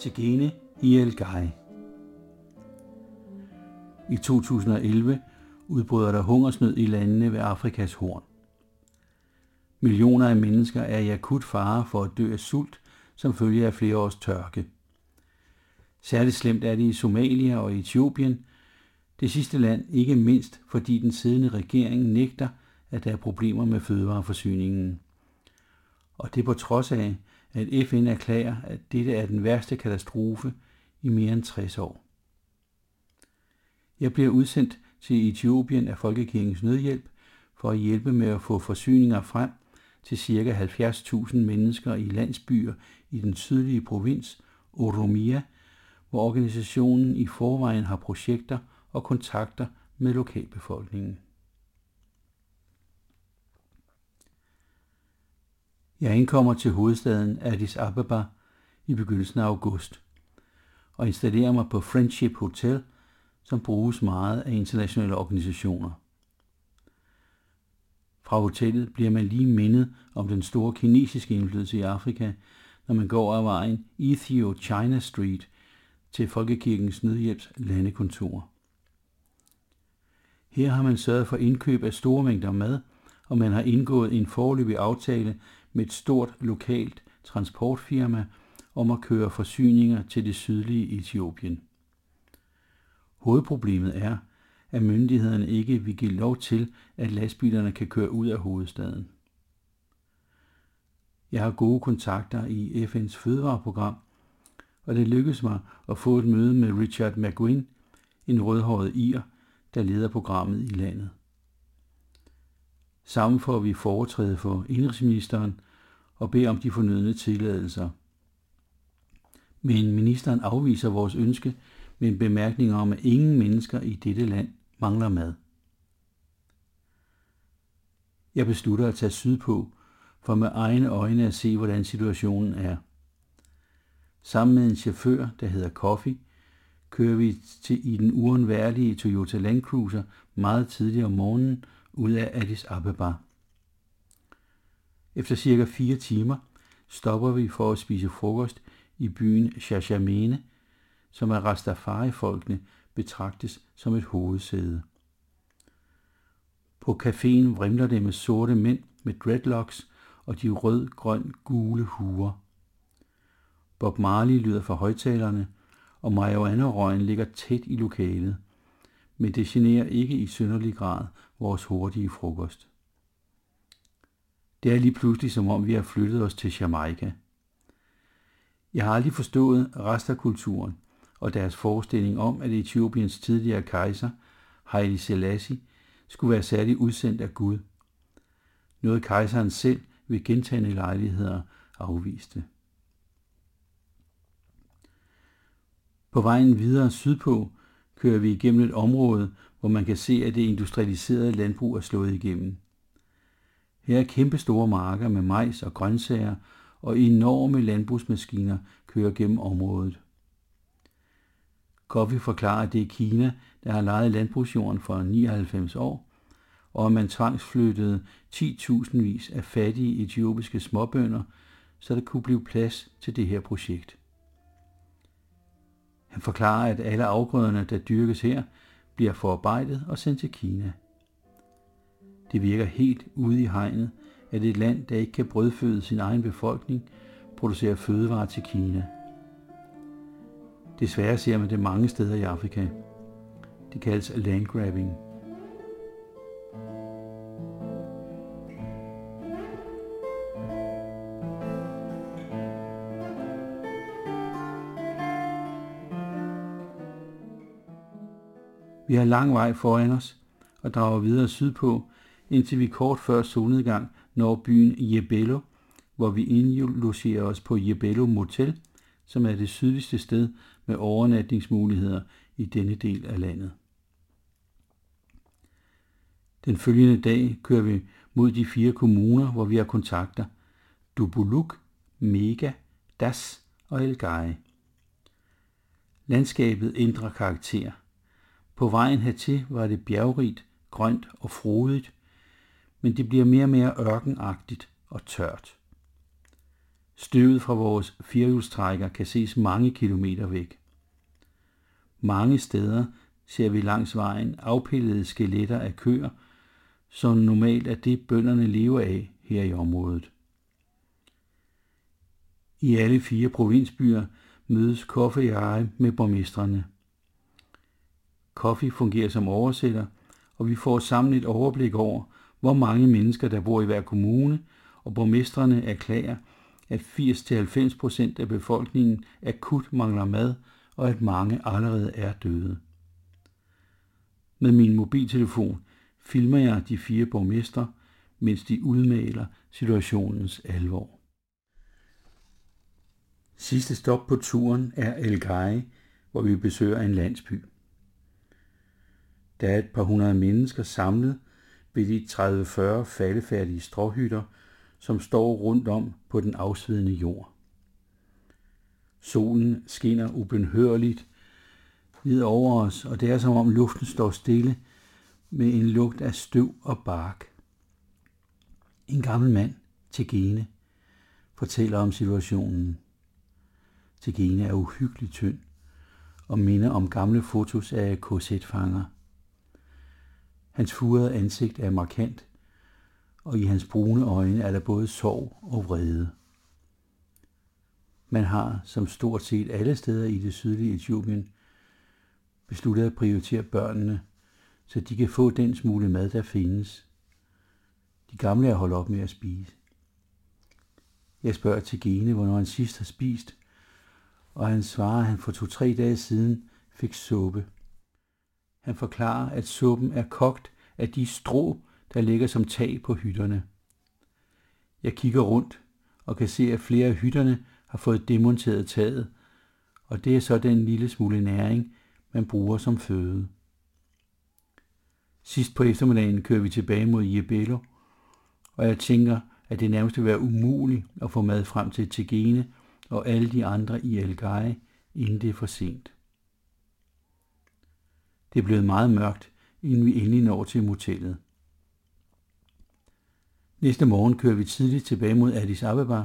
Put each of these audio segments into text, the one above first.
Tigene i El Gai. I 2011 udbryder der hungersnød i landene ved Afrikas horn. Millioner af mennesker er i akut fare for at dø af sult som følge af flere års tørke. Særligt slemt er det i Somalia og Etiopien, det sidste land ikke mindst fordi den siddende regering nægter, at der er problemer med fødevareforsyningen. Og det på trods af, at FN erklærer, at dette er den værste katastrofe i mere end 60 år. Jeg bliver udsendt til Etiopien af Folkekirkens Nødhjælp for at hjælpe med at få forsyninger frem til ca. 70.000 mennesker i landsbyer i den sydlige provins Oromia, hvor organisationen i forvejen har projekter og kontakter med lokalbefolkningen. Jeg indkommer til hovedstaden Addis Ababa i begyndelsen af august og installerer mig på Friendship Hotel, som bruges meget af internationale organisationer. Fra hotellet bliver man lige mindet om den store kinesiske indflydelse i Afrika, når man går af vejen Ethio-China Street til Folkekirkens Nødhjælps landekontor. Her har man sørget for indkøb af store mængder mad, og man har indgået en forløbig aftale med et stort lokalt transportfirma om at køre forsyninger til det sydlige Etiopien. Hovedproblemet er, at myndighederne ikke vil give lov til, at lastbilerne kan køre ud af hovedstaden. Jeg har gode kontakter i FN's fødevareprogram, og det lykkedes mig at få et møde med Richard McGuinn, en rødhåret ir, der leder programmet i landet. Sammen får vi foretræde for indrigsministeren og beder om de fornødne tilladelser. Men ministeren afviser vores ønske med en bemærkning om, at ingen mennesker i dette land mangler mad. Jeg beslutter at tage sydpå for med egne øjne at se, hvordan situationen er. Sammen med en chauffør, der hedder Coffee, kører vi til i den uundværlige Toyota Land Cruiser meget tidligt om morgenen ud af Addis Ababa. Efter cirka fire timer stopper vi for at spise frokost i byen Shashamene, som af Rastafari-folkene betragtes som et hovedsæde. På caféen vrimler det med sorte mænd med dreadlocks og de rød-grøn-gule huer. Bob Marley lyder fra højtalerne, og marihuana-røgen ligger tæt i lokalet, men det generer ikke i synderlig grad vores hurtige frokost. Det er lige pludselig som om vi har flyttet os til Jamaica. Jeg har aldrig forstået rastakulturen og deres forestilling om, at Etiopiens tidligere kejser, Haile Selassie, skulle være særligt udsendt af Gud. Noget kejseren selv ved gentagende lejligheder afviste. På vejen videre sydpå kører vi igennem et område, hvor man kan se, at det industrialiserede landbrug er slået igennem. Her er kæmpe store marker med majs og grøntsager, og enorme landbrugsmaskiner kører gennem området. Coffee forklarer, at det er Kina, der har lejet landbrugsjorden for 99 år, og at man tvangsflyttede 10.000 vis af fattige etiopiske småbønder, så der kunne blive plads til det her projekt. Han forklarer, at alle afgrøderne, der dyrkes her, bliver forarbejdet og sendt til Kina. Det virker helt ude i hegnet, at et land, der ikke kan brødføde sin egen befolkning, producerer fødevarer til Kina. Desværre ser man det mange steder i Afrika. Det kaldes landgrabbing. Vi har lang vej foran os og drager videre sydpå, indtil vi kort før solnedgang når byen Jebello, hvor vi indlogerer os på Jebello Motel, som er det sydligste sted med overnatningsmuligheder i denne del af landet. Den følgende dag kører vi mod de fire kommuner, hvor vi har kontakter. Dubuluk, Mega, Das og Elgai. Landskabet ændrer karakter. På vejen hertil var det bjergrigt, grønt og frodigt, men det bliver mere og mere ørkenagtigt og tørt. Støvet fra vores firehjulstrækker kan ses mange kilometer væk. Mange steder ser vi langs vejen afpillede skeletter af køer, som normalt er det bønderne lever af her i området. I alle fire provinsbyer mødes Koffe jeg med borgmestrene. Coffee fungerer som oversætter, og vi får sammen et overblik over, hvor mange mennesker der bor i hver kommune, og borgmestrene erklærer, at 80-90% af befolkningen akut mangler mad, og at mange allerede er døde. Med min mobiltelefon filmer jeg de fire borgmestre, mens de udmaler situationens alvor. Sidste stop på turen er El Gai, hvor vi besøger en landsby. Der er et par hundrede mennesker samlet ved de 30-40 faldefærdige stråhytter, som står rundt om på den afsvidende jord. Solen skinner ubenhørligt ned over os, og det er som om luften står stille med en lugt af støv og bark. En gammel mand, Tegene, fortæller om situationen. Tegene er uhyggeligt tynd og minder om gamle fotos af KZ-fanger. Hans furede ansigt er markant, og i hans brune øjne er der både sorg og vrede. Man har, som stort set alle steder i det sydlige Etiopien, besluttet at prioritere børnene, så de kan få den smule mad, der findes. De gamle er holdt op med at spise. Jeg spørger til Gene, hvornår han sidst har spist, og han svarer, at han for to-tre dage siden fik suppe. Han forklarer, at suppen er kogt af de strå, der ligger som tag på hytterne. Jeg kigger rundt og kan se, at flere af hytterne har fået demonteret taget, og det er så den lille smule næring, man bruger som føde. Sidst på eftermiddagen kører vi tilbage mod Jebello, og jeg tænker, at det nærmest vil være umuligt at få mad frem til Tegene og alle de andre i Algai, inden det er for sent. Det er blevet meget mørkt, inden vi endelig når til motellet. Næste morgen kører vi tidligt tilbage mod Addis Abeba.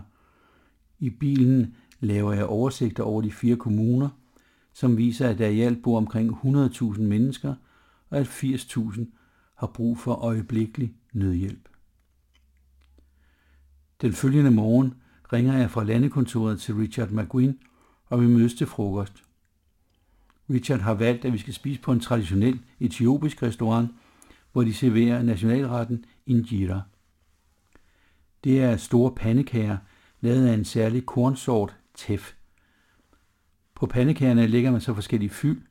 I bilen laver jeg oversigter over de fire kommuner, som viser, at der i alt bor omkring 100.000 mennesker, og at 80.000 har brug for øjeblikkelig nødhjælp. Den følgende morgen ringer jeg fra landekontoret til Richard McGuinn, og vi mødes til frokost. Richard har valgt, at vi skal spise på en traditionel etiopisk restaurant, hvor de serverer nationalretten injera. Det er store pandekager, lavet af en særlig kornsort tef. På pandekagerne lægger man så forskellige fyld,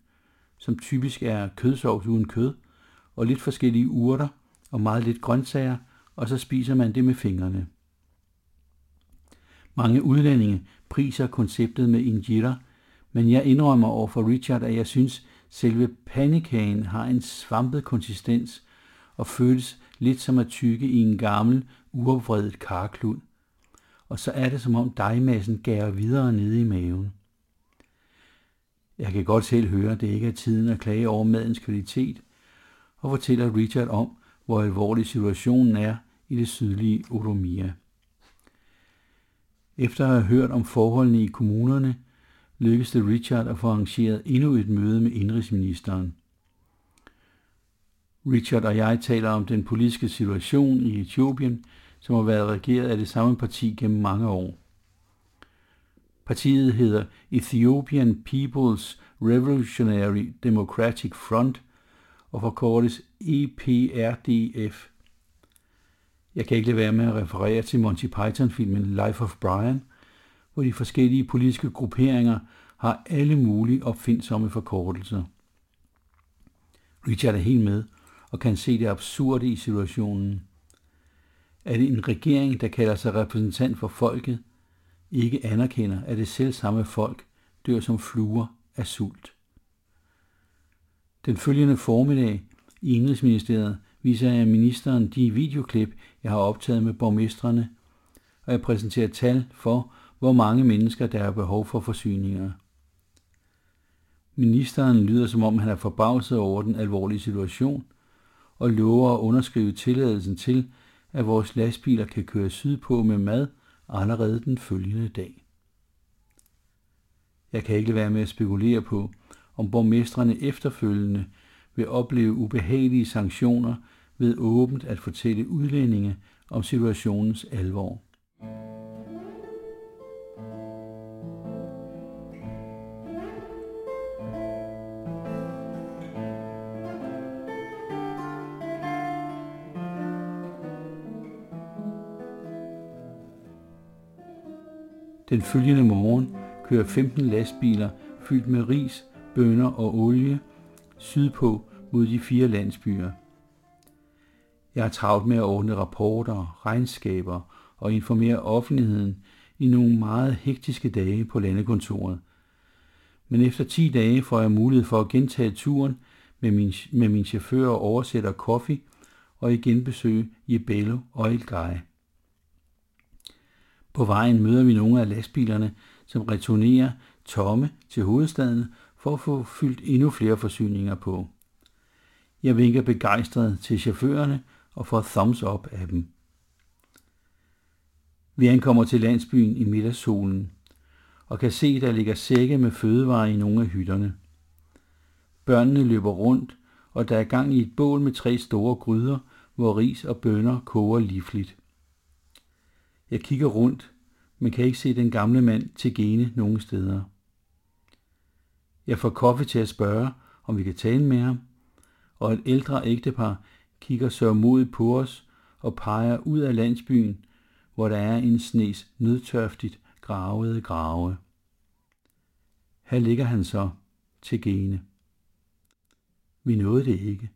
som typisk er kødsovs uden kød, og lidt forskellige urter og meget lidt grøntsager, og så spiser man det med fingrene. Mange udlændinge priser konceptet med injera, men jeg indrømmer over for Richard, at jeg synes, selve pandekagen har en svampet konsistens og føles lidt som at tykke i en gammel, uopvredet karklud. Og så er det som om dejmassen gærer videre nede i maven. Jeg kan godt selv høre, at det ikke er tiden at klage over madens kvalitet, og fortæller Richard om, hvor alvorlig situationen er i det sydlige Oromia. Efter at have hørt om forholdene i kommunerne, lykkedes det Richard at få arrangeret endnu et møde med indrigsministeren. Richard og jeg taler om den politiske situation i Etiopien, som har været regeret af det samme parti gennem mange år. Partiet hedder Ethiopian People's Revolutionary Democratic Front og forkortes EPRDF. Jeg kan ikke lade være med at referere til Monty Python-filmen Life of Brian, hvor de forskellige politiske grupperinger har alle mulige opfindsomme forkortelser. Richard er helt med og kan se det absurde i situationen. At en regering, der kalder sig repræsentant for folket, ikke anerkender, at det selv samme folk dør som fluer af sult. Den følgende formiddag i Indrigsministeriet viser jeg ministeren de videoklip, jeg har optaget med borgmestrene, og jeg præsenterer tal for, hvor mange mennesker, der er behov for forsyninger. Ministeren lyder som om han er forbavset over den alvorlige situation, og lover at underskrive tilladelsen til, at vores lastbiler kan køre sydpå med mad allerede den følgende dag. Jeg kan ikke være med at spekulere på, om borgmestrene efterfølgende vil opleve ubehagelige sanktioner ved åbent at fortælle udlændinge om situationens alvor. Den følgende morgen kører 15 lastbiler fyldt med ris, bønner og olie sydpå mod de fire landsbyer. Jeg har travlt med at ordne rapporter, regnskaber og informere offentligheden i nogle meget hektiske dage på landekontoret. Men efter 10 dage får jeg mulighed for at gentage turen med min, med min chauffør og oversætter Koffi og igen besøge Jebello og El Gai. På vejen møder vi nogle af lastbilerne, som returnerer tomme til hovedstaden for at få fyldt endnu flere forsyninger på. Jeg vinker begejstret til chaufførerne og får thumbs up af dem. Vi ankommer til landsbyen i middagssolen og kan se, der ligger sække med fødevarer i nogle af hytterne. Børnene løber rundt, og der er gang i et bål med tre store gryder, hvor ris og bønner koger livligt. Jeg kigger rundt, men kan ikke se den gamle mand til gene nogen steder. Jeg får kaffe til at spørge, om vi kan tale med ham, og et ældre ægtepar kigger sørmodigt på os og peger ud af landsbyen, hvor der er en snes nødtørftigt gravede grave. Her ligger han så til gene. Vi nåede det ikke.